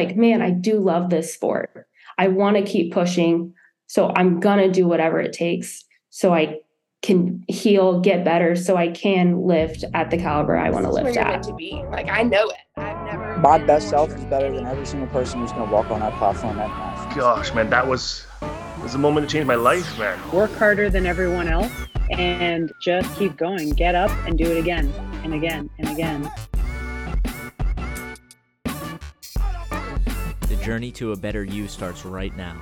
like, man, I do love this sport. I want to keep pushing. So I'm going to do whatever it takes so I can heal, get better, so I can lift at the caliber I want to lift you're at. meant to be. Like I know it. I've never. My best self is better than every single person who's going to walk on that platform that night. Gosh, man, that was was a moment that changed my life, man. work harder than everyone else and just keep going. Get up and do it again and again and again. Journey to a better you starts right now.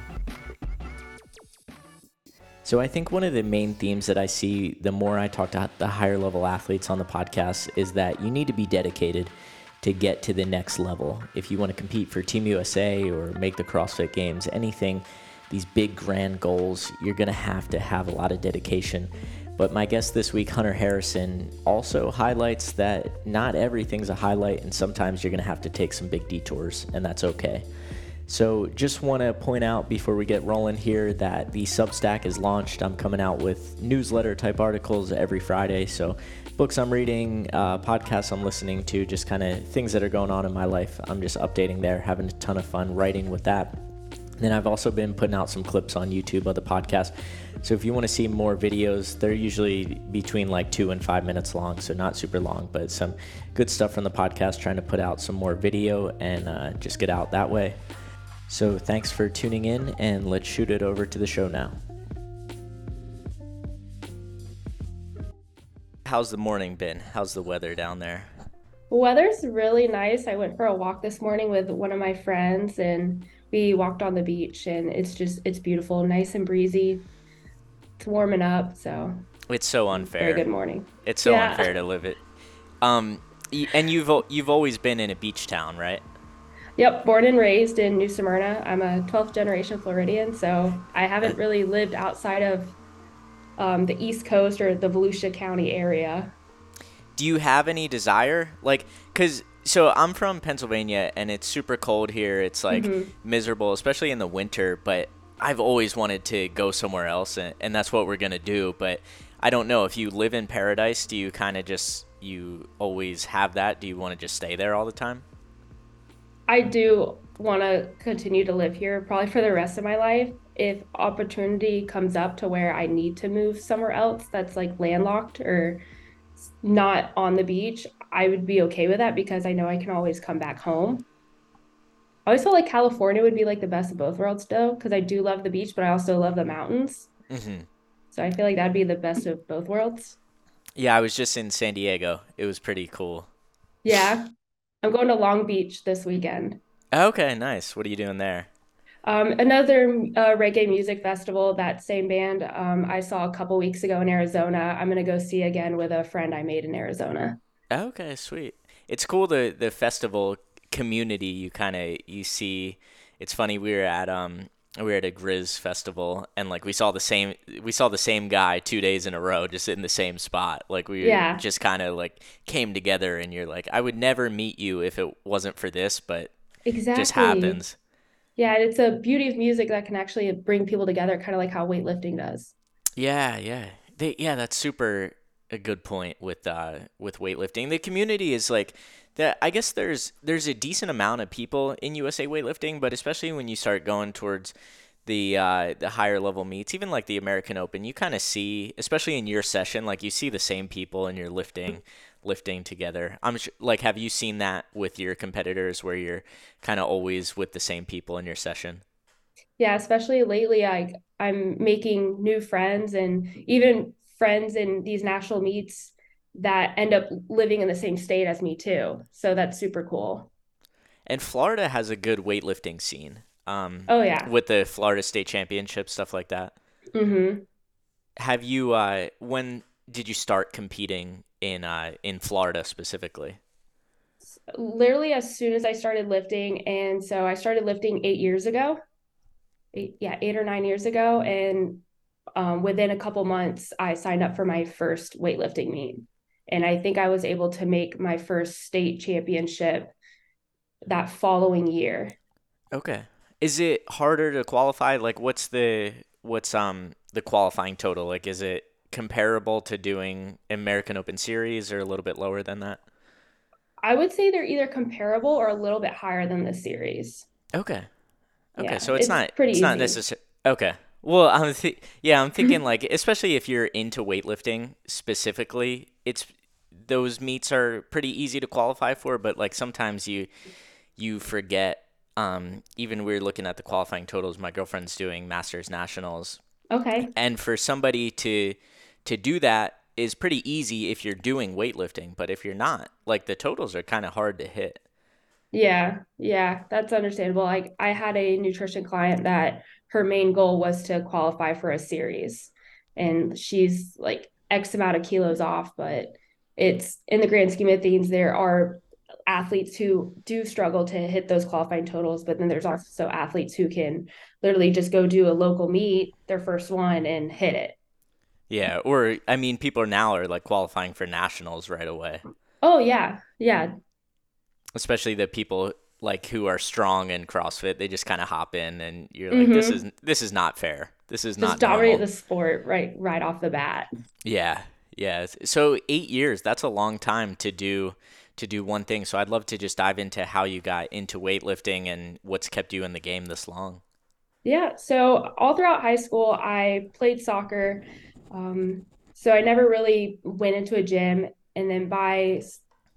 So, I think one of the main themes that I see the more I talk to the higher level athletes on the podcast is that you need to be dedicated to get to the next level. If you want to compete for Team USA or make the CrossFit Games, anything, these big grand goals, you're going to have to have a lot of dedication. But my guest this week, Hunter Harrison, also highlights that not everything's a highlight, and sometimes you're going to have to take some big detours, and that's okay. So, just want to point out before we get rolling here that the Substack is launched. I'm coming out with newsletter type articles every Friday. So, books I'm reading, uh, podcasts I'm listening to, just kind of things that are going on in my life. I'm just updating there, having a ton of fun writing with that. Then I've also been putting out some clips on YouTube of the podcast. So if you want to see more videos, they're usually between like two and five minutes long, so not super long, but some good stuff from the podcast. Trying to put out some more video and uh, just get out that way. So thanks for tuning in, and let's shoot it over to the show now. How's the morning been? How's the weather down there? Weather's really nice. I went for a walk this morning with one of my friends and we walked on the beach and it's just it's beautiful, nice and breezy. It's warming up, so It's so unfair. very good morning. It's so Yeah. unfair to live it. Um, and you've you've always been in a beach town, right? Yep, born and raised in New Smyrna. I'm a 12th generation Floridian, so I haven't really lived outside of um, the East Coast or the Volusia County area. Do you have any desire, like, cause so I'm from Pennsylvania and it's super cold here. It's like miserable, especially in the winter. But I've always wanted to go somewhere else, and, and that's what we're gonna do. But I don't know if you live in paradise. Do you kind of just you always have that? Do you want to just stay there all the time? I do want to continue to live here probably for the rest of my life. If opportunity comes up to where I need to move somewhere else that's like landlocked or not on the beach, I would be okay with that because I know I can always come back home. I always felt like California would be like the best of both worlds though, because I do love the beach, but I also love the mountains. Mm-hmm. So I feel like that'd be the best of both worlds. Yeah, I was just in San Diego. It was pretty cool. Yeah. I'm going to Long Beach this weekend. Okay, nice. What are you doing there? Um, another uh, reggae music festival, that same band um, I saw a couple weeks ago in Arizona. I'm gonna go see again with a friend I made in Arizona. Okay, sweet. It's cool the the festival community you kind of you see. It's funny we were at um we were at a Grizz festival and like we saw the same we saw the same guy two days in a row just in the same spot. Like we Yeah. just kind of like came together and you're like I would never meet you if it wasn't for this, but it Exactly. just happens. Yeah, and it's a beauty of music that can actually bring people together, kind of like how weightlifting does. Yeah, yeah. They yeah, that's super a good point with uh with weightlifting. The community is like that I guess there's there's a decent amount of people in USA weightlifting, but especially when you start going towards the uh the higher level meets, even like the American Open, you kind of see, especially in your session, like you see the same people and you're lifting lifting together. I'm sh- like have you seen that with your competitors where you're kind of always with the same people in your session? Yeah, especially lately, I I'm making new friends and even friends in these national meets that end up living in the same state as me too. So that's super cool. And Florida has a good weightlifting scene. Um, Oh yeah. with the Florida State Championship stuff like that. Mm-hmm. Have you? Uh, when did you start competing in uh, in Florida specifically? literally as soon as I started lifting. And so I started lifting eight years ago. Eight, yeah, eight or nine years ago. And um, within a couple months, I signed up for my first weightlifting meet. And I think I was able to make my first state championship that following year. Okay. Is it harder to qualify? Like, what's the what's um the qualifying total? Like, is it comparable to doing American Open Series or a little bit lower than that? I would say they're either comparable or a little bit higher than the series. Okay. Okay, Yeah, so it's, it's not pretty it's not easy. necessary. Okay. Well, I'm th- yeah, I'm thinking like especially if you're into weightlifting specifically, it's those meets are pretty easy to qualify for, but like sometimes you you forget um even we're looking at the qualifying totals. My girlfriend's doing Masters Nationals Okay. and for somebody to to do that is pretty easy if you're doing weightlifting, but if you're not, like the totals are kind of hard to hit. Yeah, yeah, that's understandable. Like I had a nutrition client that her main goal was to qualify for a series, and she's like X amount of kilos off, but it's in the grand scheme of things, there are athletes who do struggle to hit those qualifying totals, but then there's also athletes who can literally just go do a local meet, their first one, and hit it. Yeah, or I mean people now are like qualifying for nationals right away. Oh yeah, yeah, especially the people like who are strong in CrossFit, they just kind of hop in, and you're like, this Mhm. is this is not fair. This is just not dominate normal. the sport right right off the bat. Yeah, yeah. So eight years, that's a long time to do to do one thing. So I'd love to just dive into how you got into weightlifting and what's kept you in the game this long. Yeah, so all throughout high school, I played soccer. Um, so I never really went into a gym. And then by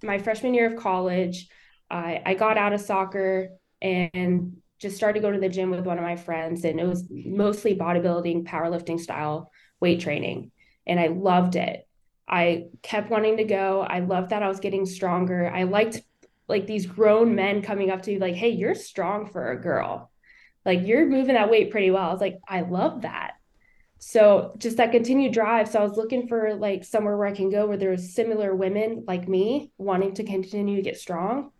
my freshman year of college, I, I got out of soccer and just started to go to the gym with one of my friends. And it was mostly bodybuilding, powerlifting style weight training. And I loved it. I kept wanting to go. I loved that I was getting stronger. I liked like these grown men coming up to you like, hey, you're strong for a girl like you're moving that weight pretty well. I was like, I love that. So just that continued drive. So I was looking for like somewhere where I can go where there's similar women like me wanting to continue to get strong.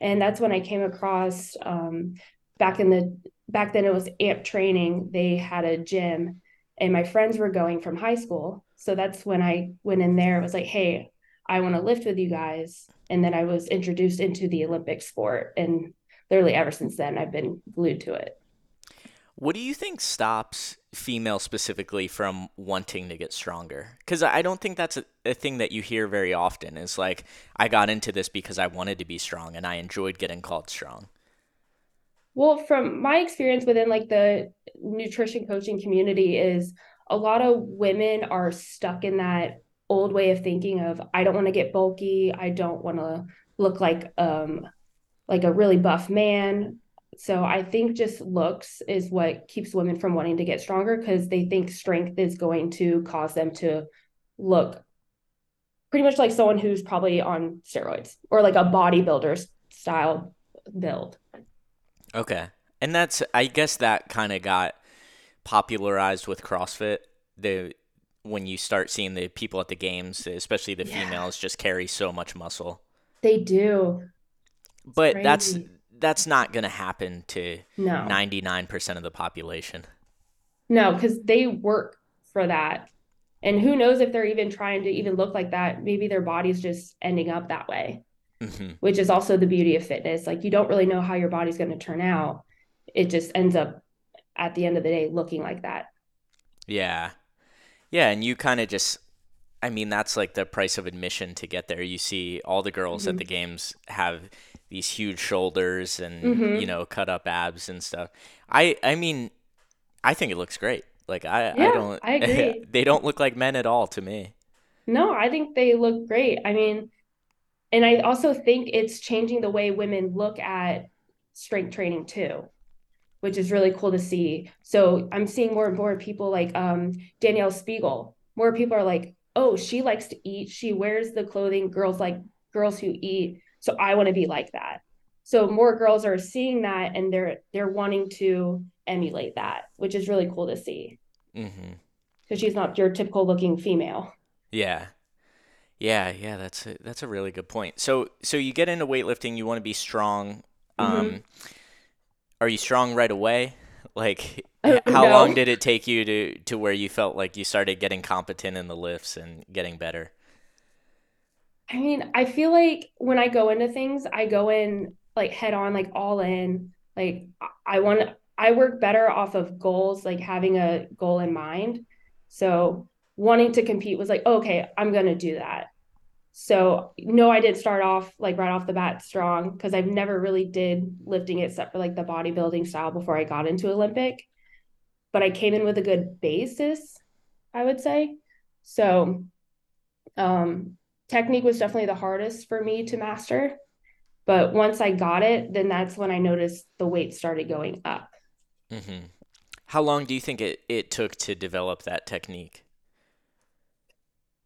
And that's when I came across um, back in the back then it was amp training. They had a gym and my friends were going from high school. So that's when I went in there. It was like, hey, I want to lift with you guys. And then I was introduced into the Olympic sport. And literally ever since then, I've been glued to it. What do you think stops female specifically from wanting to get stronger? Because I don't think that's a, a thing that you hear very often. Is like, I got into this because I wanted to be strong and I enjoyed getting called strong. Well, from my experience within like the nutrition coaching community is a lot of women are stuck in that old way of thinking of I don't want to get bulky, I don't want to look like um like a really buff man. So I think just looks is what keeps women from wanting to get stronger because they think strength is going to cause them to look pretty much like someone who's probably on steroids or like a bodybuilder style build. Okay. And that's I guess that kind of got popularized with CrossFit. The when you start seeing the people at the games, especially the Yeah. females just carry so much muscle. They do. But that's crazy. that's not going to happen to No. 99% of the population. No, because they work for that. And who knows if they're even trying to even look like that. Maybe their body's just ending up that way, hmm which is also the beauty of fitness. Like you don't really know how your body's going to turn out. It just ends up at the end of the day looking like that. Yeah. Yeah, and you kind of just I mean, that's like the price of admission to get there. You see all the girls at Mhm. the games have these huge shoulders and Mhm. you know, cut up abs and stuff. I I mean, I think it looks great. Like I I don't I agree. they don't look like men at all to me. No, I think they look great. I mean, and I also think it's changing the way women look at strength training too, which is really cool to see. So I'm seeing more and more people like um, Danielle Spiegel. More people are like, oh, she likes to eat. She wears the clothing girls like girls who eat. So I want to be like that. So more girls are seeing that and they're they're wanting to emulate that, which is really cool to see because she's not your typical looking female. Yeah. Yeah, yeah, that's a, that's a really good point. So so you get into weightlifting, you want to be strong. Mm-hmm. Um are you strong right away? Like how no. long did it take you to to where you felt like you started getting competent in the lifts and getting better? I mean, I feel like when I go into things, I go in like head on, like all in. Like I- I want I work better off of goals, like having a goal in mind. So wanting to compete was like, okay, I'm gonna do that. So no, I didn't start off like right off the bat strong because I've never really did lifting except for like the bodybuilding style before I got into Olympic. But I came in with a good basis, I would say. So um technique was definitely the hardest for me to master. But once I got it, then that's when I noticed the weight started going up. Mm-hmm. How long do you think it, it took to develop that technique?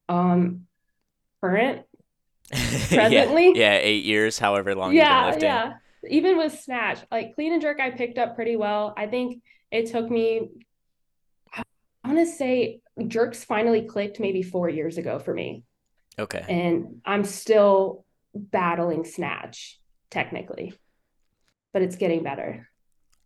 Um, current yeah, presently, yeah, eight years, however long you've been yeah, lifting. yeah. Even with snatch, like clean and jerk, I picked up pretty well. I think it took me, I want to say, jerks finally clicked maybe four years ago for me, Okay. and I'm still battling snatch technically, but it's getting better.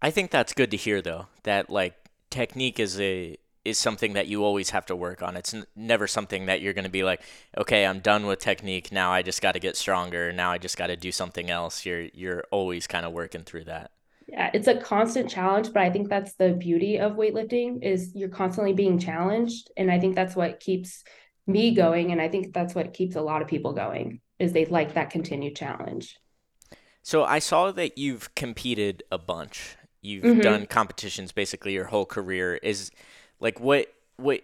I think that's good to hear though, that like technique is a is something that you always have to work on. It's n- never something that you're going to be like, okay, I'm done with technique. Now I just got to get stronger. Now I just got to do something else. You're you're always kind of working through that. Yeah, it's a constant challenge, but I think that's the beauty of weightlifting is you're constantly being challenged, and I think that's what keeps me going, and I think that's what keeps a lot of people going is they like that continued challenge. So I saw that you've competed a bunch. You've Mhm. done competitions basically your whole career. Is like what what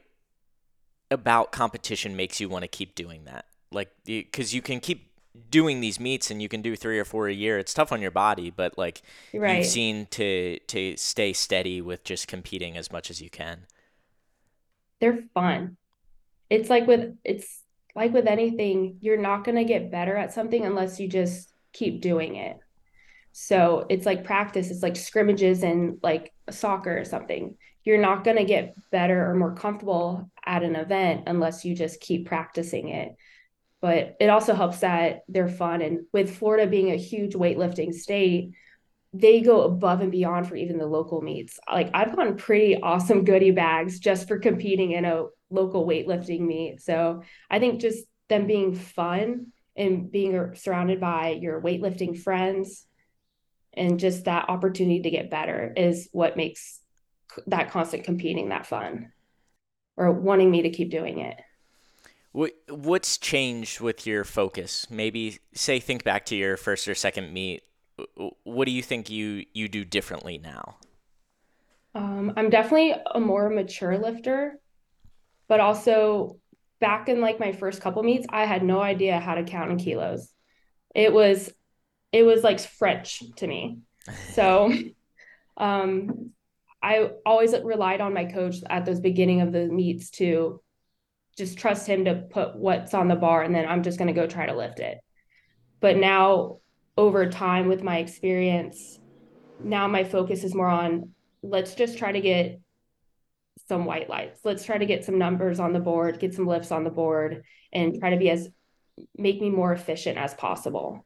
about competition makes you want to keep doing that? Like because you can keep doing these meets and you can do three or four a year. It's tough on your body, but like you've seen to to stay steady with just competing as much as you can. They're fun. It's like with it's like with anything, you're not going to get better at something unless you just keep doing it. So it's like practice, it's like scrimmages and like soccer or something. You're not going to get better or more comfortable at an event unless you just keep practicing it. But it also helps that they're fun. And with Florida being a huge weightlifting state, they go above and beyond for even the local meets. Like I've gotten pretty awesome goodie bags just for competing in a local weightlifting meet. So I think just them being fun and being surrounded by your weightlifting friends and just that opportunity to get better is what makes that constant competing that fun or wanting me to keep doing it. What what's changed with your focus? Maybe say think back to your first or second meet. What do you think you you do differently now? Um, I'm definitely a more mature lifter, but also back in like my first couple meets, I had no idea how to count in kilos. It was it was like French to me. So um I always relied on my coach at those beginning of the meets to just trust him to put what's on the bar and then I'm just going to go try to lift it. But now over time with my experience, now my focus is more on let's just try to get some white lights. Let's try to get some numbers on the board, get some lifts on the board, and try to be as make me more efficient as possible.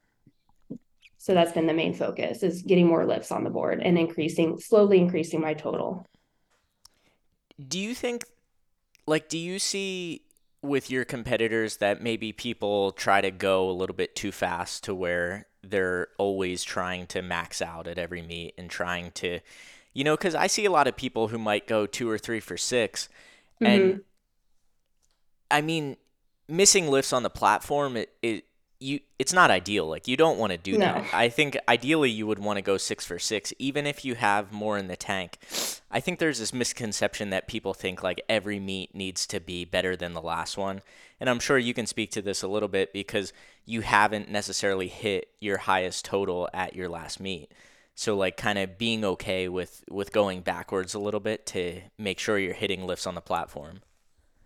So that's been the main focus is getting more lifts on the board and increasing slowly increasing my total. Do you think, like, do you see with your competitors that maybe people try to go a little bit too fast to where they're always trying to max out at every meet and trying to, you know, because I see a lot of people who might go two or three for 6 and Mhm. I mean, missing lifts on the platform, it, it you it's not ideal. Like you don't want to do No. that. I think ideally you would want to go six for six, even if you have more in the tank. I think there's this misconception that people think like every meet needs to be better than the last one. And I'm sure you can speak to this a little bit because you haven't necessarily hit your highest total at your last meet. So like kind of being okay with with going backwards a little bit to make sure you're hitting lifts on the platform.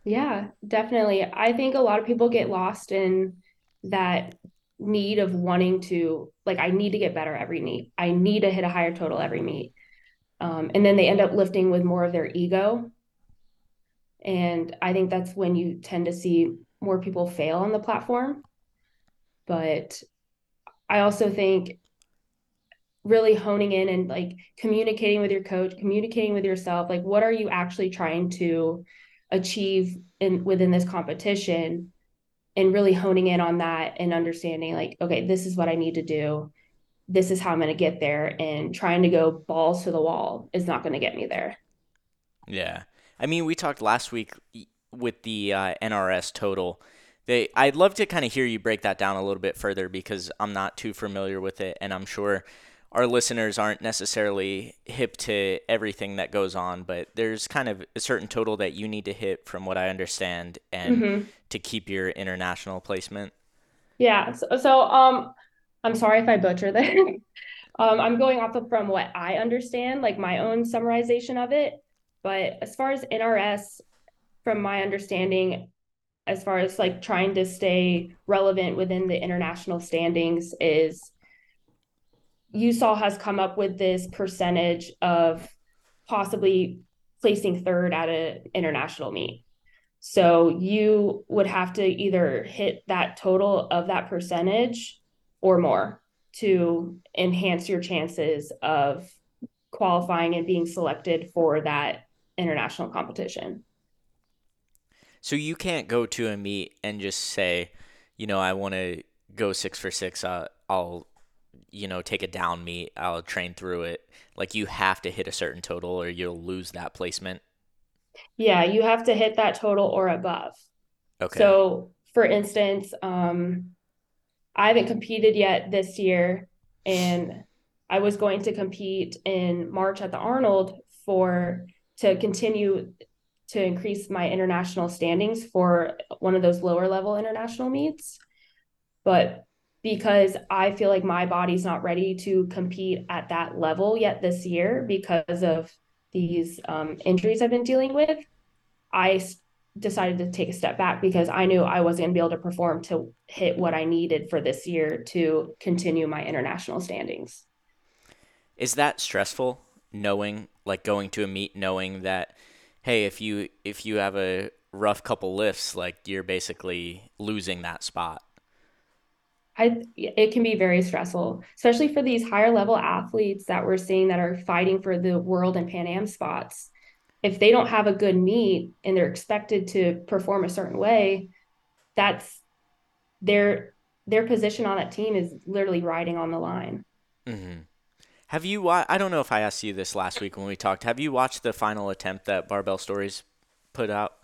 Yeah, definitely. I think a lot of people get lost in that need of wanting to, like, I need to get better every meet. I need to hit a higher total every meet. Um, and then they end up lifting with more of their ego. And I think that's when you tend to see more people fail on the platform. But I also think really honing in and like communicating with your coach, communicating with yourself, like what are you actually trying to achieve in within this competition and really honing in on that and understanding like okay this is what i need to do. This is how i'm going to get there and trying to go balls to the wall is not going to get me there. Yeah. I mean, we talked last week with the uh, NRS total. They, I'd love to kind of hear you break that down a little bit further because I'm not too familiar with it, and I'm sure our listeners aren't necessarily hip to everything that goes on. But there's kind of a certain total that you need to hit, from what I understand, and Mhm. to keep your international placement. Yeah. So, so um, I'm sorry if I butcher this. um, I'm going off of from what I understand, like my own summarization of it. But as far as NRS, from my understanding, as far as like trying to stay relevant within the international standings, is USAL has come up with this percentage of possibly placing third at an international meet. So you would have to either hit that total of that percentage or more to enhance your chances of qualifying and being selected for that international competition. So you can't go to a meet and just say, you know, I want to go six for six. Uh, I'll, you know, take a down meet. I'll train through it. Like you have to hit a certain total, or you'll lose that placement. Yeah, you have to hit that total or above. Okay. So, for instance, um, I haven't competed yet this year, and I was going to compete in March at the Arnold for to continue to increase my international standings for one of those lower level international meets. But because I feel like my body's not ready to compete at that level yet this year because of these um, injuries I've been dealing with, I decided to take a step back because I knew I wasn't going to be able to perform to hit what I needed for this year to continue my international standings. Is that stressful knowing like going to a meet knowing that hey, if you if you have a rough couple lifts, like you're basically losing that spot. I it can be very stressful, especially for these higher level athletes that we're seeing that are fighting for the world and Pan Am spots. If they don't have a good meet and they're expected to perform a certain way, that's their their position on that team is literally riding on the line. Mm-hmm. Have you I don't know if I asked you this last week when we talked. Have you watched the final attempt that Barbell Stories put out?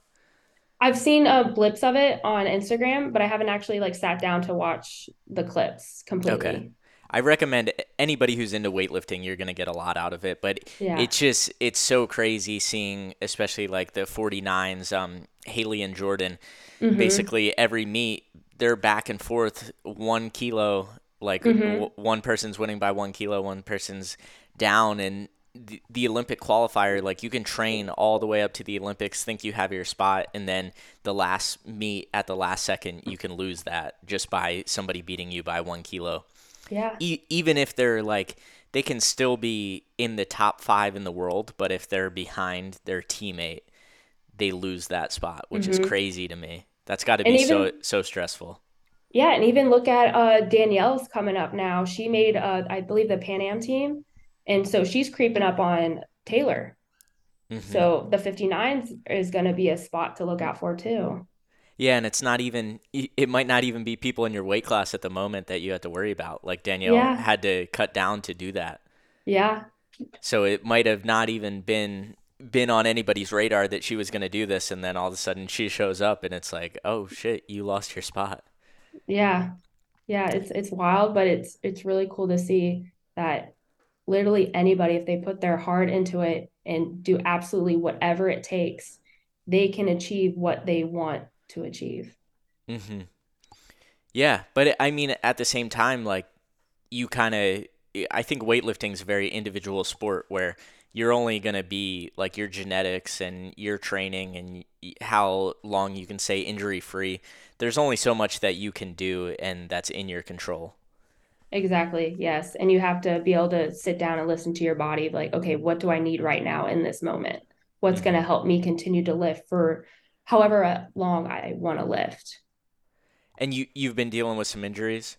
I've seen uh, blips of it on Instagram, but I haven't actually like sat down to watch the clips completely. Okay. I recommend anybody who's into weightlifting, you're going to get a lot out of it. But Yeah. it's just, it's so crazy seeing, especially like the 49s, um, Hayley and Jourdan, Mhm. basically every meet, they're back and forth one kilo. Like Mhm. w- one person's winning by one kilo, one person's down. And the, the Olympic qualifier, like you can train all the way up to the Olympics, think you have your spot, and then the last meet at the last second, you can lose that just by somebody beating you by one kilo Yeah. e- even if they're like they can still be in the top five in the world, but if they're behind their teammate, they lose that spot, which is Mhm. crazy to me. That's got to be so so stressful. Yeah, and even look at uh Danielle's coming up now. She made uh I believe the Pan Am team, and so she's creeping up on Taylor. Mhm. So the 59s is going to be a spot to look out for too. yeah, and it's not even it might not even be people in your weight class at the moment that you have to worry about. Like Danielle Yeah. had to cut down to do that. Yeah. So it might have not even been been on anybody's radar that she was going to do this and then all of a sudden she shows up and it's like, "Oh shit, you lost your spot." Yeah. Yeah, it's it's wild, but it's it's really cool to see that literally anybody, if they put their heart into it and do absolutely whatever it takes, they can achieve what they want to achieve. hmm Yeah, but I mean, at the same time, like you kind of, I think weightlifting is a very individual sport where you're only gonna be like your genetics and your training and how long you can stay injury free. There's only so much that you can do, and that's in your control. Exactly. Yes. And you have to be able to sit down and listen to your body, like, okay, what do I need right now in this moment? What's going to help me continue to lift for however uh, long I want to lift? And you you've been dealing with some injuries.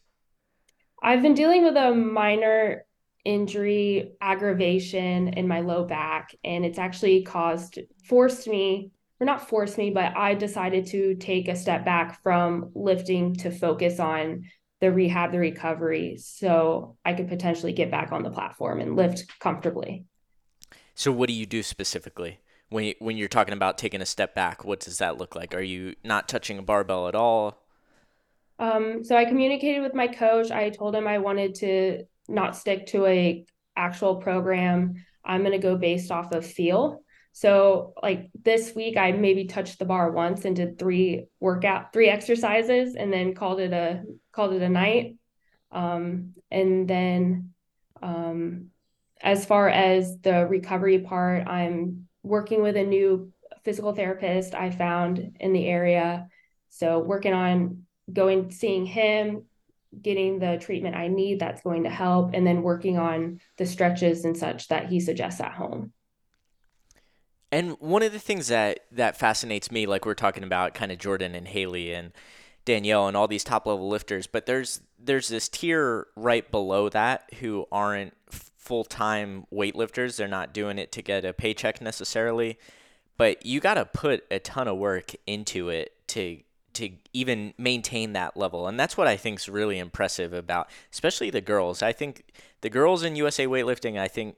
I've been dealing with a minor injury aggravation in my low back, and it's actually caused, forced me, or not forced me, but I decided to take a step back from lifting to focus on the rehab, the recovery, so I could potentially get back on the platform and lift comfortably. So what do you do specifically when you, when you're talking about taking a step back? What does that look like? Are you not touching a barbell at all? Um, so I communicated with my coach. I told him I wanted to not stick to a actual program. I'm going to go based off of feel. So like this week I maybe touched the bar once and did three workout, three exercises and then called it a called it a night. Um, and then um, as far as the recovery part, I'm working with a new physical therapist I found in the area. So working on going seeing him, getting the treatment I need that's going to help, and then working on the stretches and such that he suggests at home. And one of the things that that fascinates me, like we're talking about, kind of Jourdan and Hayley and Danielle and all these top level lifters, but there's there's this tier right below that who aren't full time weightlifters. They're not doing it to get a paycheck necessarily, but you got to put a ton of work into it to to even maintain that level. And that's what I think is really impressive about especially the girls. I think the girls in USA weightlifting, I think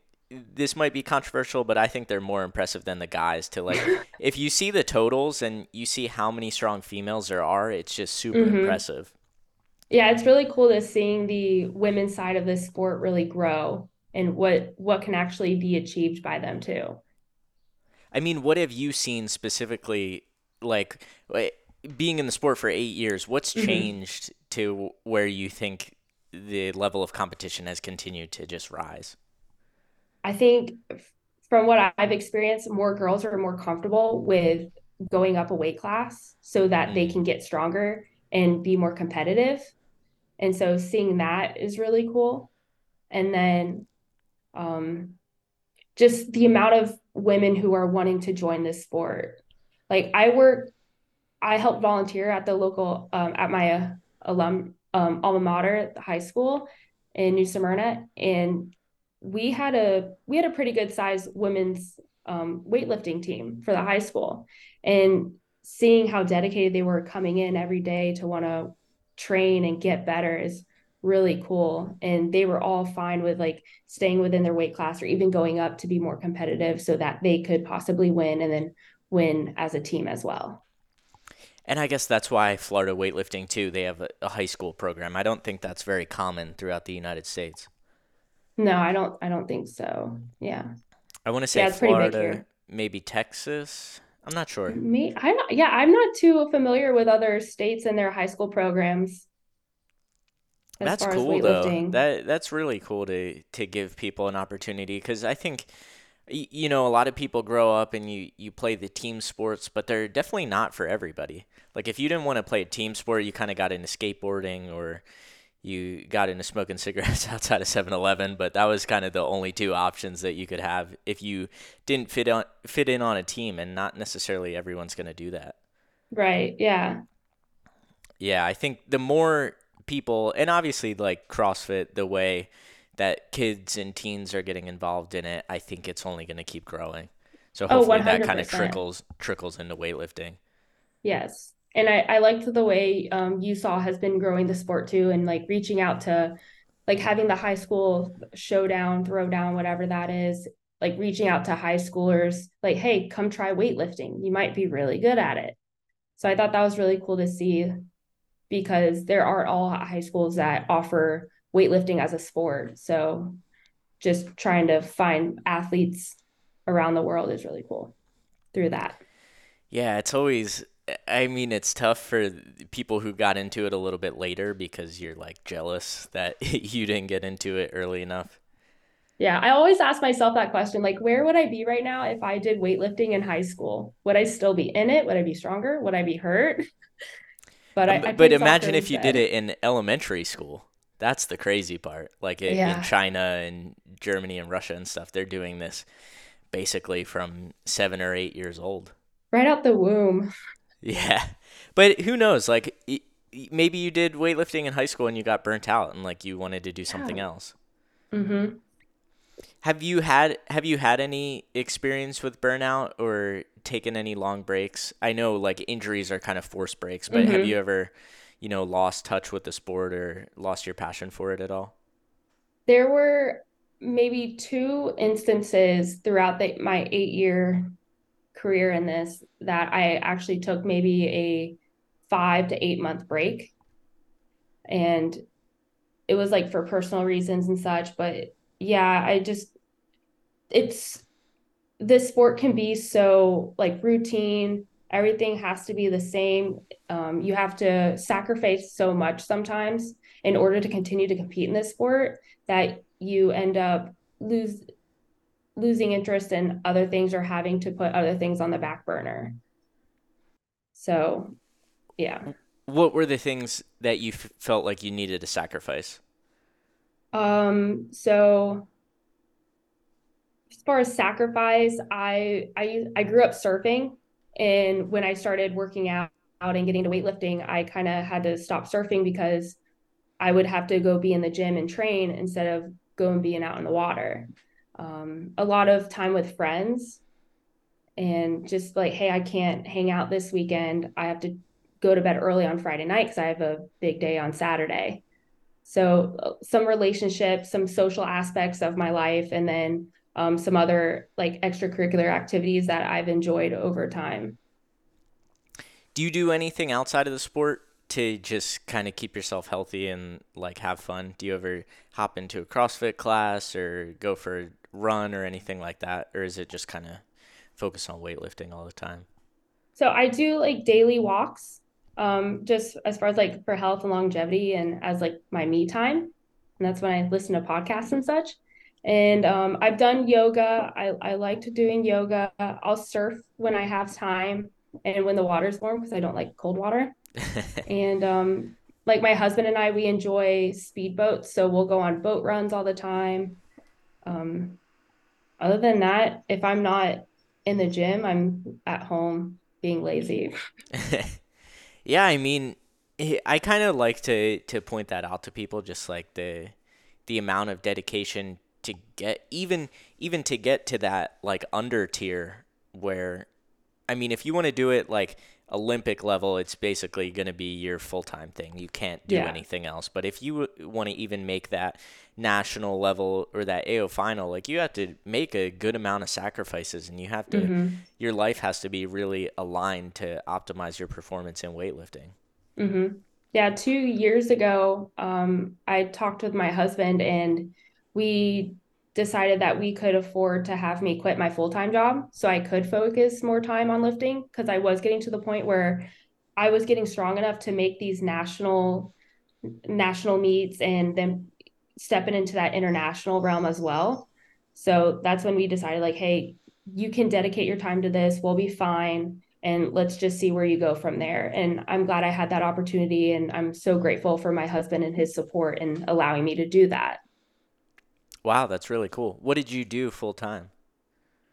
this might be controversial, but I think they're more impressive than the guys to like if you see the totals and you see how many strong females there are, it's just super mm-hmm. impressive. Yeah, it's really cool to seeing the women's side of this sport really grow and what what can actually be achieved by them too. I mean, what have you seen specifically like being in the sport for 8 years, what's mm-hmm. changed to where you think the level of competition has continued to just rise? I think from what I've experienced, more girls are more comfortable with going up a weight class so that mm. they can get stronger and be more competitive. And so seeing that is really cool. And then um, just the amount of women who are wanting to join this sport. Like I work, I help volunteer at the local, um, at my uh, alum um, alma mater, the high school in New Smyrna. And we had a we had a pretty good size women's um, weightlifting team for the high school, and seeing how dedicated they were coming in every day to want to train and get better is really cool and they were all fine with like staying within their weight class or even going up to be more competitive so that they could possibly win and then win as a team as well and I guess that's why Florida weightlifting too. They have a, a high school program. I don't think that's very common throughout the United States. No, I don't. I don't think so. Yeah. I want to say yeah, Florida, maybe Texas. I'm not sure. Me, I'm not, yeah, I'm not too familiar with other states and their high school programs. That's cool though. That that's really cool to to give people an opportunity because I think you know a lot of people grow up and you you play the team sports but they're definitely not for everybody like if you didn't want to play a team sport you kind of got into skateboarding or you got into smoking cigarettes outside of 7-Eleven, but that was kind of the only two options that you could have if you didn't fit on fit in on a team and not necessarily everyone's going to do that. Right. Yeah. Yeah, I think the more people and obviously like CrossFit the way that kids and teens are getting involved in it, I think it's only going to keep growing. So oh, hopefully oh, that kind of trickles trickles into weightlifting. Yes and I, I liked the way um, USAW has been growing the sport too and like reaching out to like having the high school showdown, throwdown, whatever that is, like reaching out to high schoolers, like, hey, come try weightlifting. You might be really good at it. So I thought that was really cool to see because there aren't all high schools that offer weightlifting as a sport. So just trying to find athletes around the world is really cool through that. Yeah, it's always I mean, it's tough for people who got into it a little bit later because you're like jealous that you didn't get into it early enough. Yeah, I always ask myself that question like, where would I be right now if I did weightlifting in high school? Would I still be in it? Would I be stronger? Would I be hurt? but I, um, I but imagine if you did it in elementary school. That's the crazy part. Like it, yeah. in China and Germany and Russia and stuff, they're doing this basically from seven or eight years old. Right out the womb. Yeah, but who knows? Like maybe you did weightlifting in high school and you got burnt out and like you wanted to do something yeah. else. Mm-hmm. Have you had Have you had any experience with burnout or taken any long breaks? I know like injuries are kind of forced breaks, but mm-hmm. have you ever, you know, lost touch with the sport or lost your passion for it at all? There were maybe two instances throughout the, my eight year career in this that I actually took maybe a five to eight month break. and it was like for personal reasons and such. But yeah, I just, it's, this sport can be so like routine. Everything has to be the same. Um, you have to sacrifice so much sometimes in order to continue to compete in this sport that you end up lose losing interest in other things or having to put other things on the back burner. So, yeah. What were the things that you f- felt like you needed to sacrifice? Um, so as far as sacrifice, I I I grew up surfing and when I started working out, out and getting to weightlifting, I kind of had to stop surfing because I would have to go be in the gym and train instead of going being out in the water. Um, a lot of time with friends and just like, hey, I can't hang out this weekend. I have to go to bed early on Friday night because I have a big day on Saturday. So uh, some relationships, some social aspects of my life, and then um, some other like extracurricular activities that I've enjoyed over time. Do you do anything outside of the sport to just kind of keep yourself healthy and like have fun? Do you ever hop into a CrossFit class or go for run or anything like that, or is it just kind of focus on weightlifting all the time? So I do like daily walks, um, just as far as like for health and longevity, and as like my me time, and that's when I listen to podcasts and such. And um, I've done yoga. I I like to doing yoga. I'll surf when I have time and when the water's warm because I don't like cold water. and um, like my husband and I, we enjoy speedboats, so we'll go on boat runs all the time. Um, other than that, if I'm not in the gym, I'm at home being lazy. yeah, I mean, eh, I kind of like to to point that out to people, just like the the amount of dedication to get even even to get to that like under tier where I mean, if you want to do it like Olympic level, it's basically going to be your full time thing. You can't do yeah. anything else. But if you want to even make that national level or that AO final, like you have to make a good amount of sacrifices and you have to, mm-hmm. your life has to be really aligned to optimize your performance in weightlifting. Mm-hmm. Yeah. Two years ago, um, I talked with my husband and we decided that we could afford to have me quit my full-time job so I could focus more time on lifting because I was getting to the point where I was getting strong enough to make these national national meets and then stepping into that international realm as well. So that's when we decided like hey, you can dedicate your time to this. We'll be fine and let's just see where you go from there. And I'm glad I had that opportunity and I'm so grateful for my husband and his support in allowing me to do that. Wow, that's really cool. What did you do full time?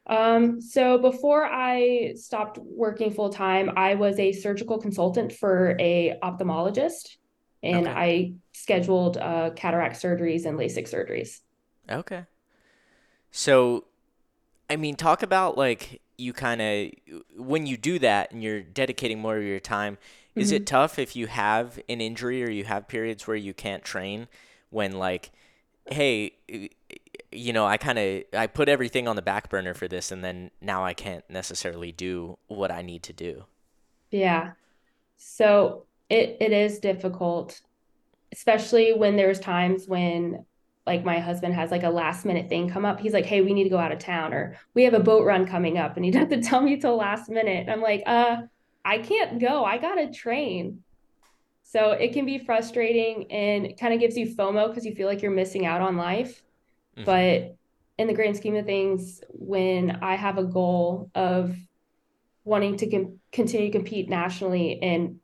Um, so before I stopped working full time, I was a surgical consultant for a ophthalmologist, and okay. I scheduled uh, cataract surgeries and LASIK surgeries. Okay. So, I mean, talk about like you kind of when you do that and you're dedicating more of your time. Is mm-hmm. it tough if you have an injury or you have periods where you can't train when like hey, you know, I kind of I put everything on the back burner for this, and then now I can't necessarily do what I need to do. Yeah, so it it is difficult, especially when there's times when like my husband has like a last minute thing come up. He's like, "Hey, we need to go out of town," or "We have a boat run coming up," and he doesn't tell me till last minute. I'm like, "Uh, I can't go. I gotta train." So it can be frustrating and kind of gives you FOMO because you feel like you're missing out on life. Mm-hmm. But in the grand scheme of things, when I have a goal of wanting to com- continue to compete nationally and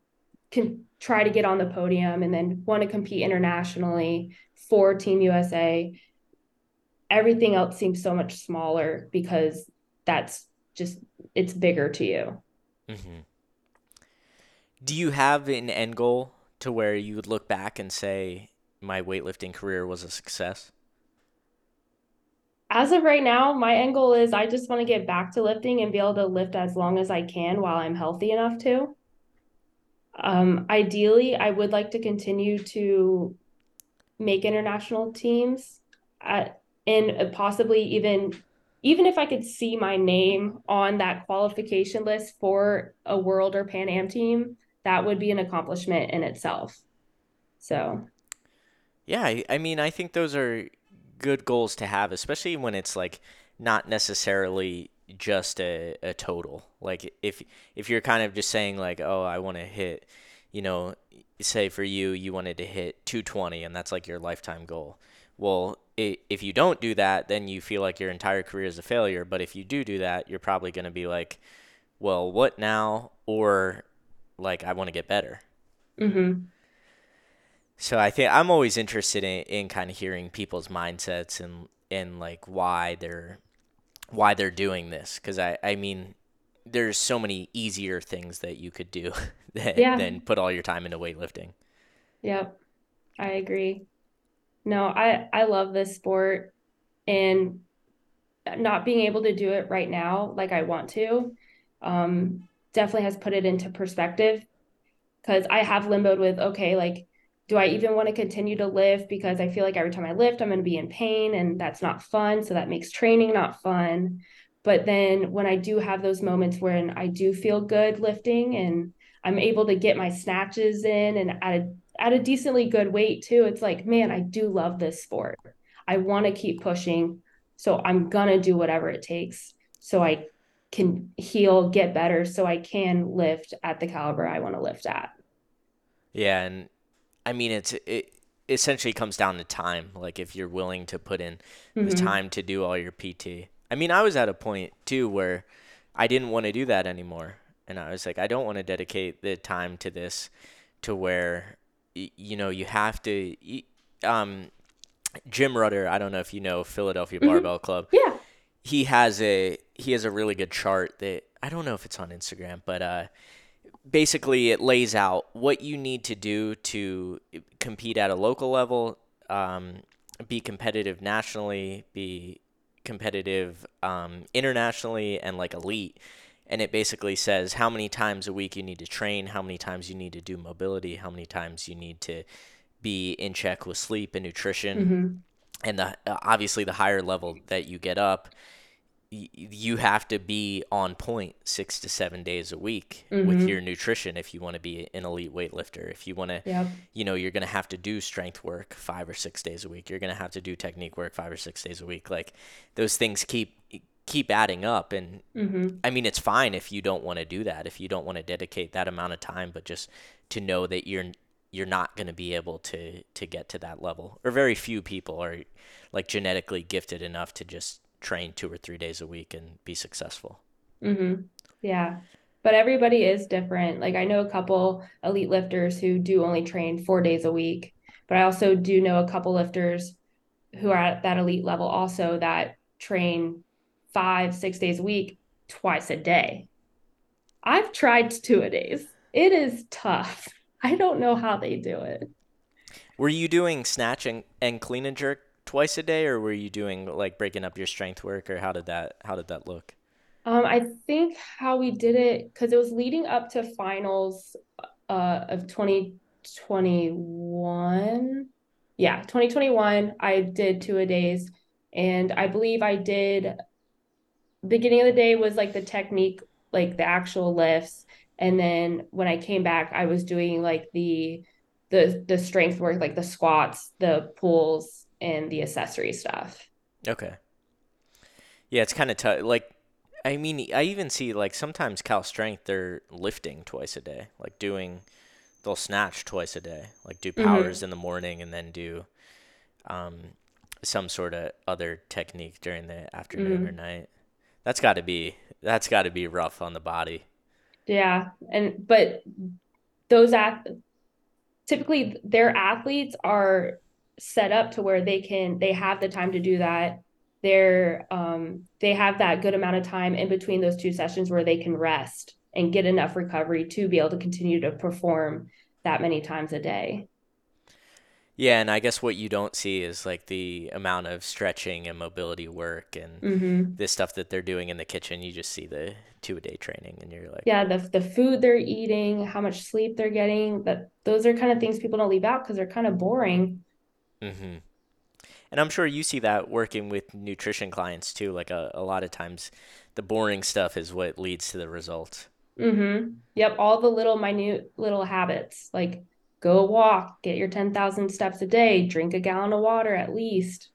can try to get on the podium and then want to compete internationally for Team USA, everything else seems so much smaller because that's just it's bigger to you. Mm-hmm. Do you have an end goal to where you would look back and say my weightlifting career was a success? As of right now, my end goal is I just want to get back to lifting and be able to lift as long as I can while I'm healthy enough to. Um, ideally, I would like to continue to make international teams at, and possibly even even if I could see my name on that qualification list for a world or Pan Am team, that would be an accomplishment in itself. So, Yeah, I, I mean, I think those are good goals to have, especially when it's like not necessarily just a, a total. Like if if you're kind of just saying like, oh, I want to hit, you know, say for you, you wanted to hit 220, and that's like your lifetime goal. Well, i if you don't do that, then you feel like your entire career is a failure. But if you do do that, you're probably going to be like, well, what now? Or like, I want to get better. mhm. So I think I'm always interested in, in kind of hearing people's mindsets and and like why they're why they're doing this because I I mean there's so many easier things that you could do than, Yeah. than put all your time into weightlifting. Yep. I agree. No, I I love this sport and not being able to do it right now like I want to um definitely has put it into perspective because I have limboed with okay, like do I even want to continue to lift because I feel like every time I lift I'm going to be in pain and that's not fun, so that makes training not fun. But then when I do have those moments when I do feel good lifting and I'm able to get my snatches in and at a at a decently good weight too. It's like, man, I do love this sport. I want to keep pushing. So I'm going to do whatever it takes so I can heal, get better, so I can lift at the caliber I want to lift at. Yeah, and I mean it's it essentially comes down to time. Like if you're willing to put in the Mhm. time to do all your PT. I mean, I was at a point too where I didn't want to do that anymore. And I was like, I don't want to dedicate the time to this to where, you know, you have to. Um, Jim Rudder, I don't know if you know Philadelphia Mhm. Barbell Club. Yeah. He has a he has a really good chart that I don't know if it's on Instagram, but uh, basically it lays out what you need to do to compete at a local level, um, be competitive nationally, be competitive um, internationally, and like elite. And it basically says how many times a week you need to train, how many times you need to do mobility, how many times you need to be in check with sleep and nutrition hmm and the obviously the higher level that you get up you have to be on point six to seven days a week with Mhm. your nutrition if you want to be an elite weightlifter. If you want to Yep. you know you're going to have to do strength work five or six days a week. You're going to have to do technique work five or six days a week. Like those things keep keep adding up. And hmm i mean it's fine if you don't want to do that if you don't want to dedicate that amount of time but just to know that you're you're not going to be able to to get to that level. Or very few people are like genetically gifted enough to just train two or three days a week and be successful hmm Yeah. But everybody is different. Like I know a couple elite lifters who do only train four days a week, but I also do know a couple lifters who are at that elite level also that train five, six days a week, twice a day. I've tried two a days. It is tough. I don't know how they do it. were you doing snatch and, and clean and jerk twice a day or were you doing like breaking up your strength work or how did that how did that look Um, I think how we did it because it was leading up to finals uh of 2021. Yeah, 2021. I did two a days, and I believe I did beginning of the day was like the technique, like the actual lifts, and then when I came back, I was doing like the the the strength work, like the squats, the pulls, and the accessory stuff. Okay. Yeah, it's kind of tough. Like, I mean, I even see like sometimes Cal Strength they're lifting twice a day, like doing they'll snatch twice a day, like do Mhm. powers in the morning and then do um some sort of other technique during the afternoon or night. That's got to be that's got to be rough on the body. Yeah, and but those ath typically their athletes are set up to where they can they have the time to do that. They're um they have that good amount of time in between those two sessions where they can rest and get enough recovery to be able to continue to perform that many times a day. Yeah, and I guess what you don't see is like the amount of stretching and mobility work and hmm this stuff that they're doing in the kitchen. You just see the two a day training, and you're like, Yeah, the the food they're eating, how much sleep they're getting, that those are kind of things people don't leave out because they're kind of boring. Mm-hmm. And I'm sure you see that working with nutrition clients too. Like a, a lot of times, the boring stuff is what leads to the results. Mm-hmm. Yep, all the little minute little habits like go walk, get your 10,000 steps a day, drink a gallon of water at least.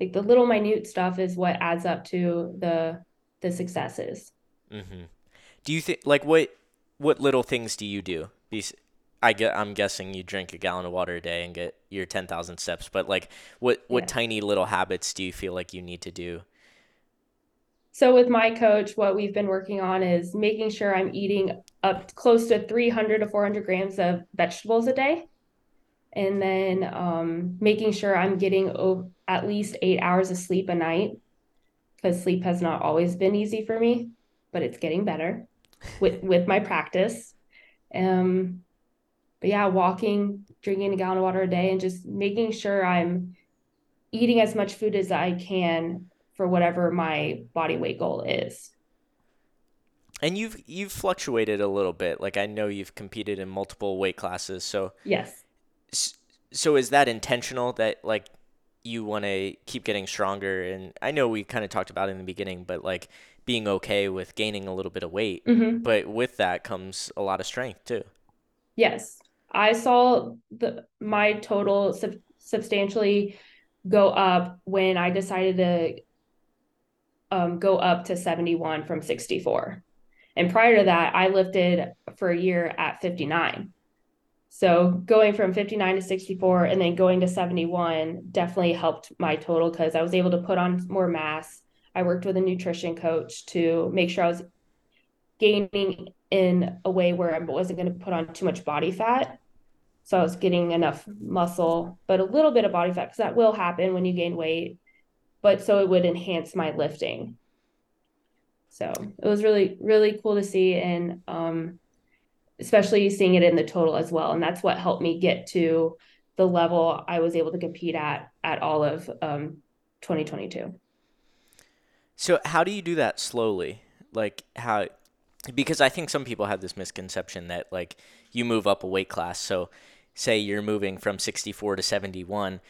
Like the little minute stuff is what adds up to the the successes. Mm-hmm. Do you think like what what little things do you do? I get I'm guessing you drink a gallon of water a day and get your 10,000 steps, but like what what yeah. tiny little habits do you feel like you need to do? So with my coach, what we've been working on is making sure I'm eating up close to 300 to 400 grams of vegetables a day. And then um, making sure I'm getting over at least eight hours of sleep a night because sleep has not always been easy for me, but it's getting better with, with my practice. Um, but yeah, walking, drinking a gallon of water a day, and just making sure I'm eating as much food as I can for whatever my body weight goal is. And you've you've fluctuated a little bit. Like I know you've competed in multiple weight classes. So yes. So is that intentional? That like you want to keep getting stronger? And I know we kind of talked about in the beginning, but like being okay with gaining a little bit of weight. Mm-hmm. But with that comes a lot of strength too. Yes, I saw the my total sub- substantially go up when I decided to um, go up to 71 from 64. And prior to that, I lifted for a year at 59. So going from 59 to 64 and then going to 71 definitely helped my total because I was able to put on more mass. I worked with a nutrition coach to make sure I was gaining in a way where I wasn't going to put on too much body fat. So I was getting enough muscle, but a little bit of body fat because that will happen when you gain weight but so it would enhance my lifting. So it was really, really cool to see. And um, especially seeing it in the total as well. And that's what helped me get to the level I was able to compete at at all of um, 2022. So how do you do that slowly? Like how because I think some people have this misconception that like you move up a weight class. So say you're moving from 64 to 71,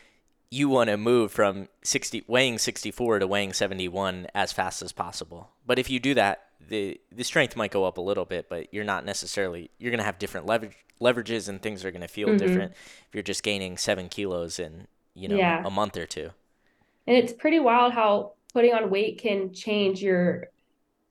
you want to move from 60 weighing 64 to weighing 71 as fast as possible. But if you do that, the the strength might go up a little bit, but you're not necessarily you're going to have different leverage leverages and things are going to feel mm-hmm. different if you're just gaining 7 kilos in, you know, yeah. a month or two. And it's pretty wild how putting on weight can change your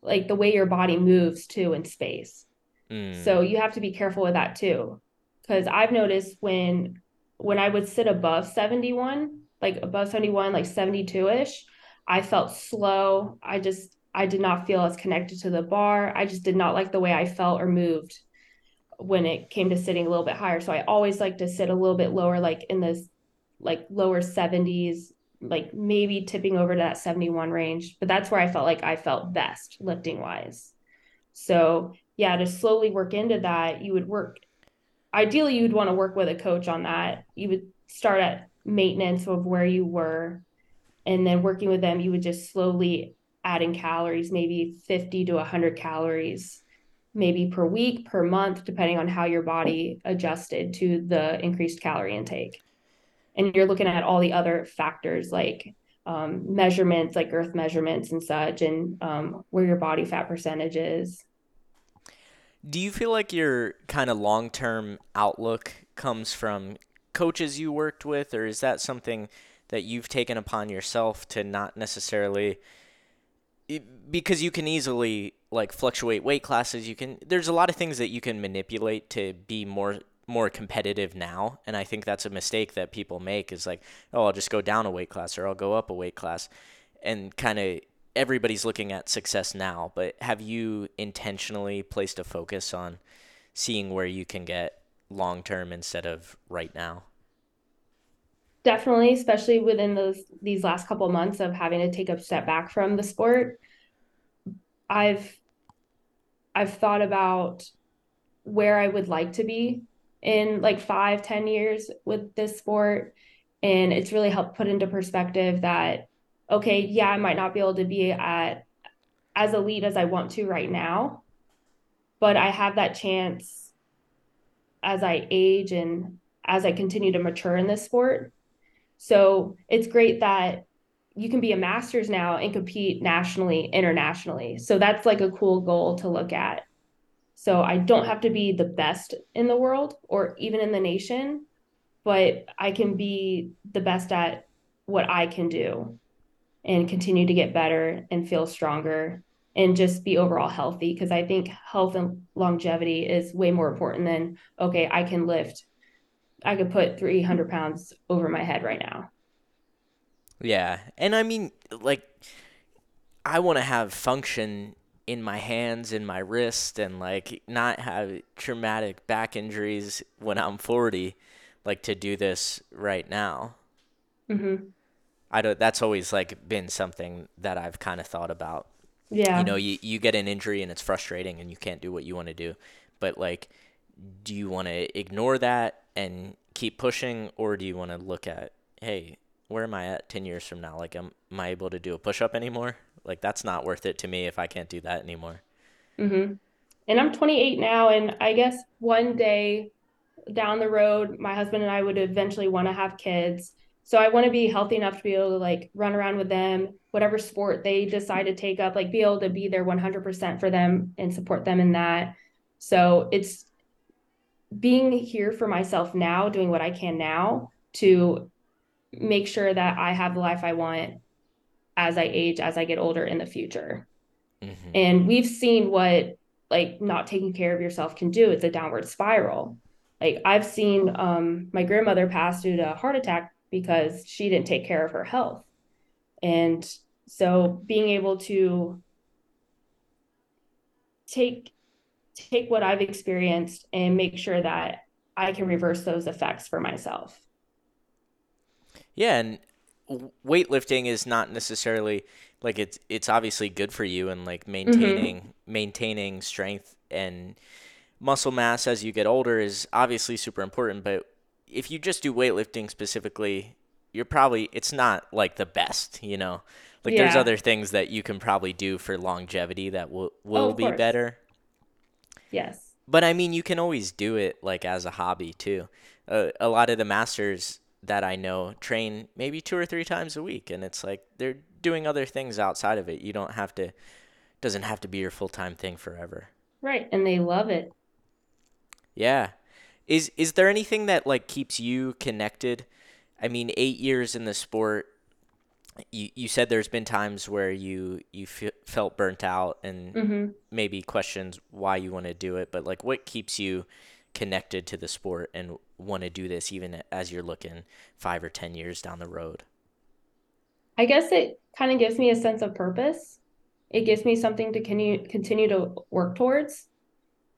like the way your body moves too in space. Mm. So you have to be careful with that too. Cuz I've noticed when when I would sit above 71, like above 71, like 72 ish, I felt slow. I just, I did not feel as connected to the bar. I just did not like the way I felt or moved when it came to sitting a little bit higher. So I always like to sit a little bit lower, like in this like lower 70s, like maybe tipping over to that 71 range. But that's where I felt like I felt best lifting wise. So yeah, to slowly work into that, you would work ideally you'd want to work with a coach on that. You would start at maintenance of where you were and then working with them you would just slowly adding calories, maybe 50 to 100 calories maybe per week, per month depending on how your body adjusted to the increased calorie intake. And you're looking at all the other factors like um, measurements like girth measurements and such and um, where your body fat percentage is do you feel like your kind of long term outlook comes from coaches you worked with, or is that something that you've taken upon yourself to not necessarily? Because you can easily like fluctuate weight classes. You can. There's a lot of things that you can manipulate to be more more competitive now and i think that's a mistake that people make is like oh i'll just go down a weight class or i'll go up a weight class and kind of everybody's looking at success now, but have you intentionally placed a focus on seeing where you can get long term instead of right now? Definitely, especially within those these last couple months of having to take a step back from the sport. I've I've thought about where I would like to be in like five, ten years with this sport. And it's really helped put into perspective that okay, yeah, I might not be able to be at as elite as I want to right now, but I have that chance as I age and as I continue to mature in this sport. So it's great that you can be a master's now and compete nationally, internationally. So that's like a cool goal to look at. So I don't have to be the best in the world or even in the nation, but I can be the best at what I can do and continue to get better and feel stronger and just be overall healthy because I think health and longevity is way more important than okay, I can lift, I could put 300 pounds over my head right now. Yeah. And I mean, like, I want to have function in my hands in my wrist and like not have traumatic back injuries when I'm 40 like to do this right now. Mm-hmm. I don't that's always like been something that I've kind of thought about. Yeah. You know, you you get an injury and it's frustrating and you can't do what you want to do. But like do you want to ignore that and keep pushing or do you want to look at, hey, where am I at 10 years from now? Like am, am I able to do a push up anymore? Like that's not worth it to me if I can't do that anymore. Mm-hmm. And I'm 28 now, and I guess one day down the road, my husband and I would eventually want to have kids. So I want to be healthy enough to be able to like run around with them, whatever sport they decide to take up, like be able to be there 100% for them and support them in that. So it's being here for myself now, doing what I can now to make sure that I have the life I want as I age, as I get older in the future. Mm-hmm. And we've seen what like not taking care of yourself can do. It's a downward spiral. Like I've seen um, my grandmother pass due to a heart attack because she didn't take care of her health. And so being able to take take what I've experienced and make sure that I can reverse those effects for myself. Yeah, and weightlifting is not necessarily like it's it's obviously good for you and like maintaining mm-hmm. maintaining strength and muscle mass as you get older is obviously super important but if you just do weightlifting specifically you're probably it's not like the best you know like yeah. there's other things that you can probably do for longevity that will will oh, be course. better yes but i mean you can always do it like as a hobby too uh, a lot of the masters that I know train maybe two or three times a week, and it's like they're doing other things outside of it. You don't have to doesn't have to be your full time thing forever. Right, and they love it. Yeah. Is is there anything that like keeps you connected? I mean, 8 years in the sport, you you said there's been times where you you f- felt burnt out and mm-hmm. maybe questions why you want to do it, but like what keeps you connected to the sport and want to do this even as you're looking five or 10 years down the road? I guess it kind of gives me a sense of purpose. It gives me something to continue, continue to work towards.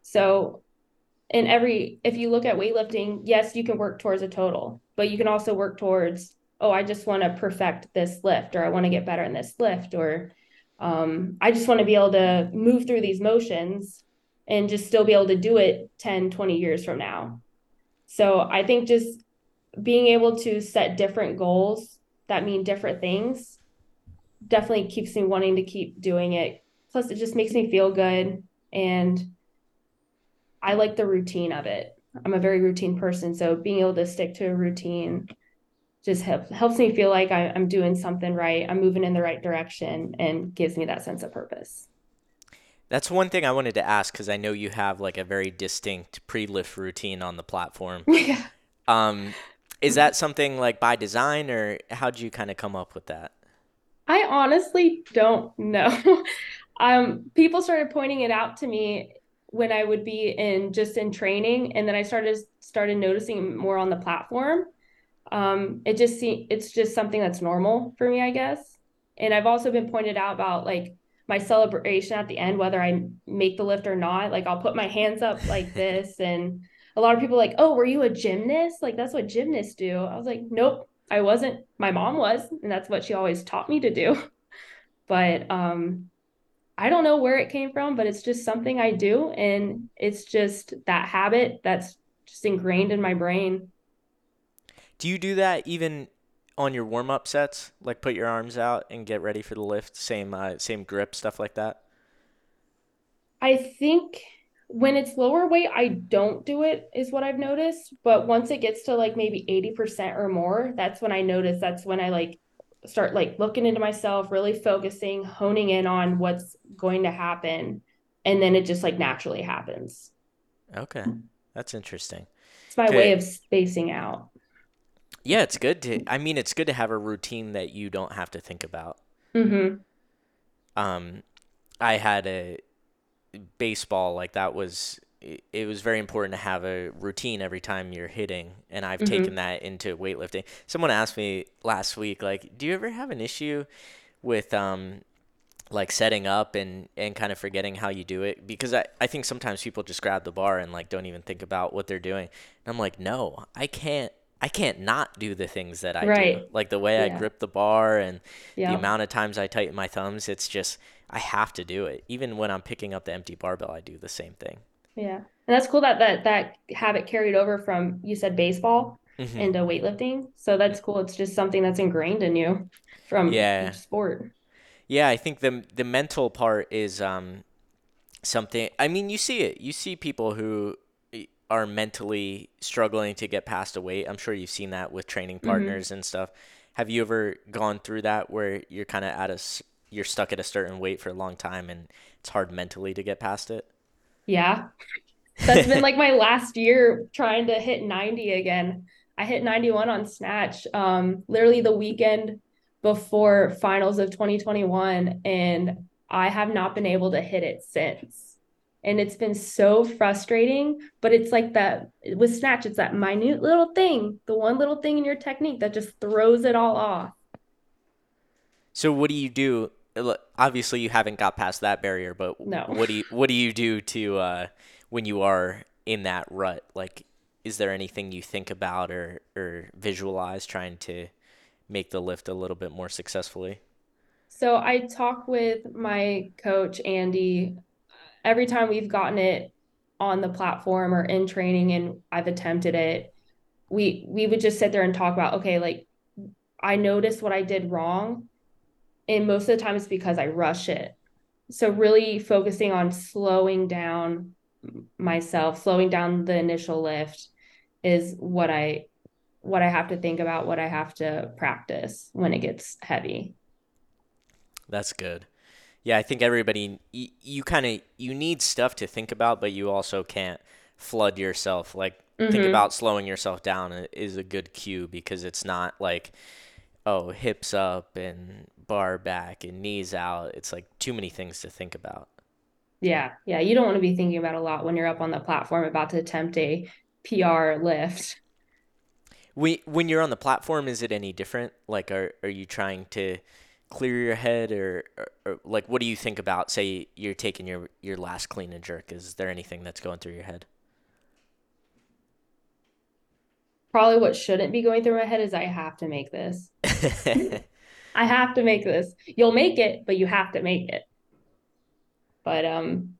So, in every, if you look at weightlifting, yes, you can work towards a total, but you can also work towards, oh, I just want to perfect this lift, or I want to get better in this lift, or um, I just want to be able to move through these motions and just still be able to do it 10, 20 years from now. So I think just being able to set different goals that mean different things definitely keeps me wanting to keep doing it. Plus, it just makes me feel good. And I like the routine of it. I'm a very routine person. So being able to stick to a routine just helps helps me feel like I, I'm doing something right. I'm moving in the right direction and gives me that sense of purpose. That's one thing I wanted to ask because I know you have like a very distinct pre-lift routine on the platform. yeah. Um, is that something like by design, or how did you kind of come up with that? I honestly don't know. um, people started pointing it out to me when I would be in just in training, and then I started started noticing more on the platform. Um, it just see it's just something that's normal for me, I guess. And I've also been pointed out about like my celebration at the end, whether I make the lift or not. Like I'll put my hands up like this. And a lot of people like, oh, were you a gymnast? Like that's what gymnasts do. I was like, nope, I wasn't. My mom was, and that's what she always taught me to do. But um I don't know where it came from, but it's just something I do. And it's just that habit that's just ingrained in my brain. Do you do that even on your warm up sets? Like put your arms out and get ready for the lift, same uh, same grip, stuff like that. I think when it's lower weight, I don't do it, is what I've noticed. But once it gets to like maybe 80% or more, that's when I notice that's when I like start like looking into myself, really focusing, honing in on what's going to happen. and then it just like naturally happens. Okay. That's interesting. It's my Okay. way of spacing out. Yeah, it's good to I mean it's good to have a routine that you don't have to think about. Mm-hmm. um, I had a baseball like that was it, was very important to have a routine every time you're hitting and I've Mhm. taken that into weightlifting. Someone asked me last week like, "Do you ever have an issue with um like setting up and and kind of forgetting how you do it because I, I think sometimes people just grab the bar and like don't even think about what they're doing. And I'm like, "No, I can't I can't not do the things that I do. Right. Like the way I grip the bar and Yeah. the amount of times I tighten my thumbs, it's just I have to do it. Even when I'm picking up the empty barbell, I do the same thing. Yeah. And that's cool that that that habit carried over from you said baseball Mhm. into weightlifting. So that's cool. It's just something that's ingrained in you from Yeah. each sport. Yeah, I think the the mental part is um something. I mean, you see it. You see people who are mentally struggling to get past a weight. I'm sure you've seen that with training Mm-hmm. partners and stuff. Have you ever gone through that where you're kind of at a you're stuck at a certain weight for a long time and it's hard mentally to get past it? Yeah. That's been like my last year trying to hit 90 again. I hit 91 on snatch um literally the weekend before finals of 2021 and I have not been able to hit it since. And it's been so frustrating, but it's like that with snatch, it's that minute little thing, the one little thing in your technique that just throws it all off. So what do you do? Obviously, you haven't got past that barrier, but No. what do you what do you do to uh, when you are in that rut? Like, is there anything you think about or or visualize trying to make the lift a little bit more successfully? So I talk with my coach, Andy, every time we've gotten it on the platform or in training and I've attempted it, we we would just sit there and talk about, okay, like I noticed what I did wrong. And most of the time it's because I rush it. So really focusing on slowing down myself, slowing down the initial lift is what I what I have to think about, what I have to practice when it gets heavy. That's good. Yeah, I think everybody you, you kind of you need stuff to think about, but you also can't flood yourself. Like think Mhm. about slowing yourself down is a good cue because it's not like oh, hips up and bar back and knees out. It's like too many things to think about. Yeah, yeah, you don't want to be thinking about a lot when you're up on the platform about to attempt a PR lift. We, when you're on the platform, is it any different? Like, are are you trying to clear your head, or, or, or like, what do you think about? Say you're taking your your last clean and jerk. Is there anything that's going through your head? Probably what shouldn't be going through my head is I have to make this. I have to make this. You'll make it, but you have to make it. But um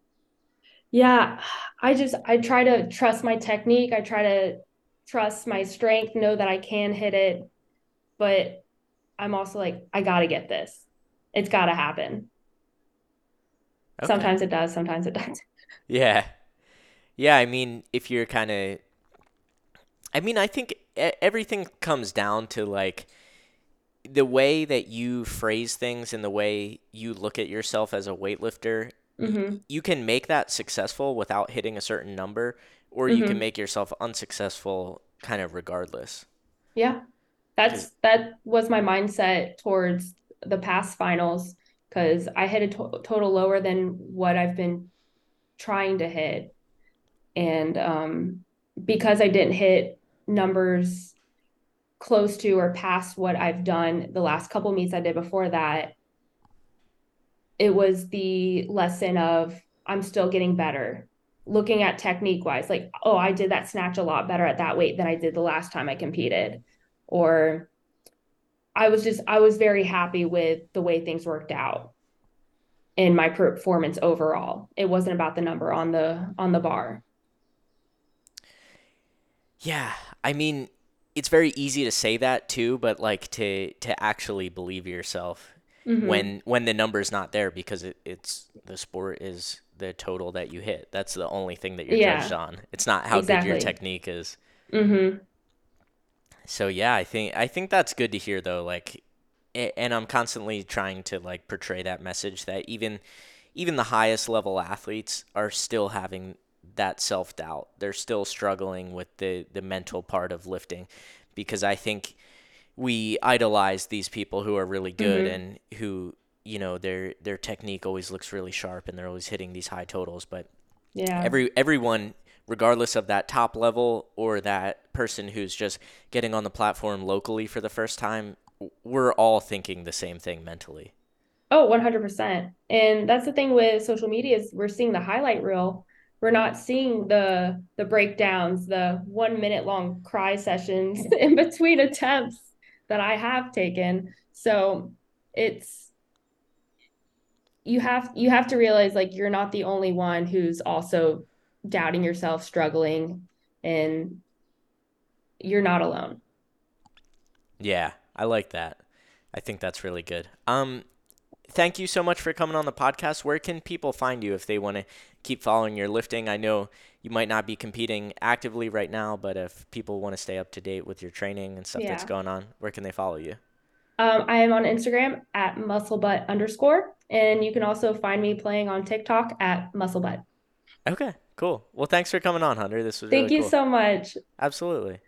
yeah, I just I try to trust my technique. I try to trust my strength, know that I can hit it, but I'm also like I got to get this. It's got to happen. Okay. Sometimes it does, sometimes it doesn't. Yeah. Yeah, I mean, if you're kind of I mean, I think everything comes down to like the way that you phrase things and the way you look at yourself as a weightlifter. Mhm. You can make that successful without hitting a certain number, or you can Mhm. make yourself unsuccessful kind of regardless. Yeah. That's that was my mindset towards the past finals because I hit a to total lower than what I've been trying to hit. And um, because I didn't hit numbers close to or past what I've done the last couple meets I did before that, it was the lesson of I'm still getting better. Looking at technique wise, like, oh, I did that snatch a lot better at that weight than I did the last time I competed. Or I was just, I was very happy with the way things worked out in my performance overall. It wasn't about the number on the on the bar. Yeah, I mean, it's very easy to say that too, but like to to actually believe yourself Mhm. when when the number's not there because it, it's the sport is the total that you hit. That's the only thing that you're Yeah. judged on. It's not how good your technique is. Mhm. So yeah, I think I think that's good to hear though. Like, and I'm constantly trying to like portray that message that even even the highest level athletes are still having that self doubt. They're still struggling with the the mental part of lifting because I think we idolize these people who are really good Mhm. and who you know their their technique always looks really sharp and they're always hitting these high totals but Yeah. every everyone regardless of that top level or that person who's just getting on the platform locally for the first time we're all thinking the same thing mentally Oh, 100%. And that's the thing with social media is we're seeing the highlight reel. We're not seeing the the breakdowns, the one minute long cry sessions in between attempts that I have taken. So it's you have you have to realize like you're not the only one who's also doubting yourself, struggling, and you're not alone. yeah i like that. I think that's really good. Um thank you so much for coming on the podcast. Where can people find you if they want to keep following your lifting? I know you might not be competing actively right now but if people want to stay up to date with your training and stuff that's going on where can they follow you? Um, I am on Instagram at musclebutt underscore, and you can also find me playing on TikTok at musclebutt. okay cool well thanks for coming on hunter this was Thank really you cool. so much. absolutely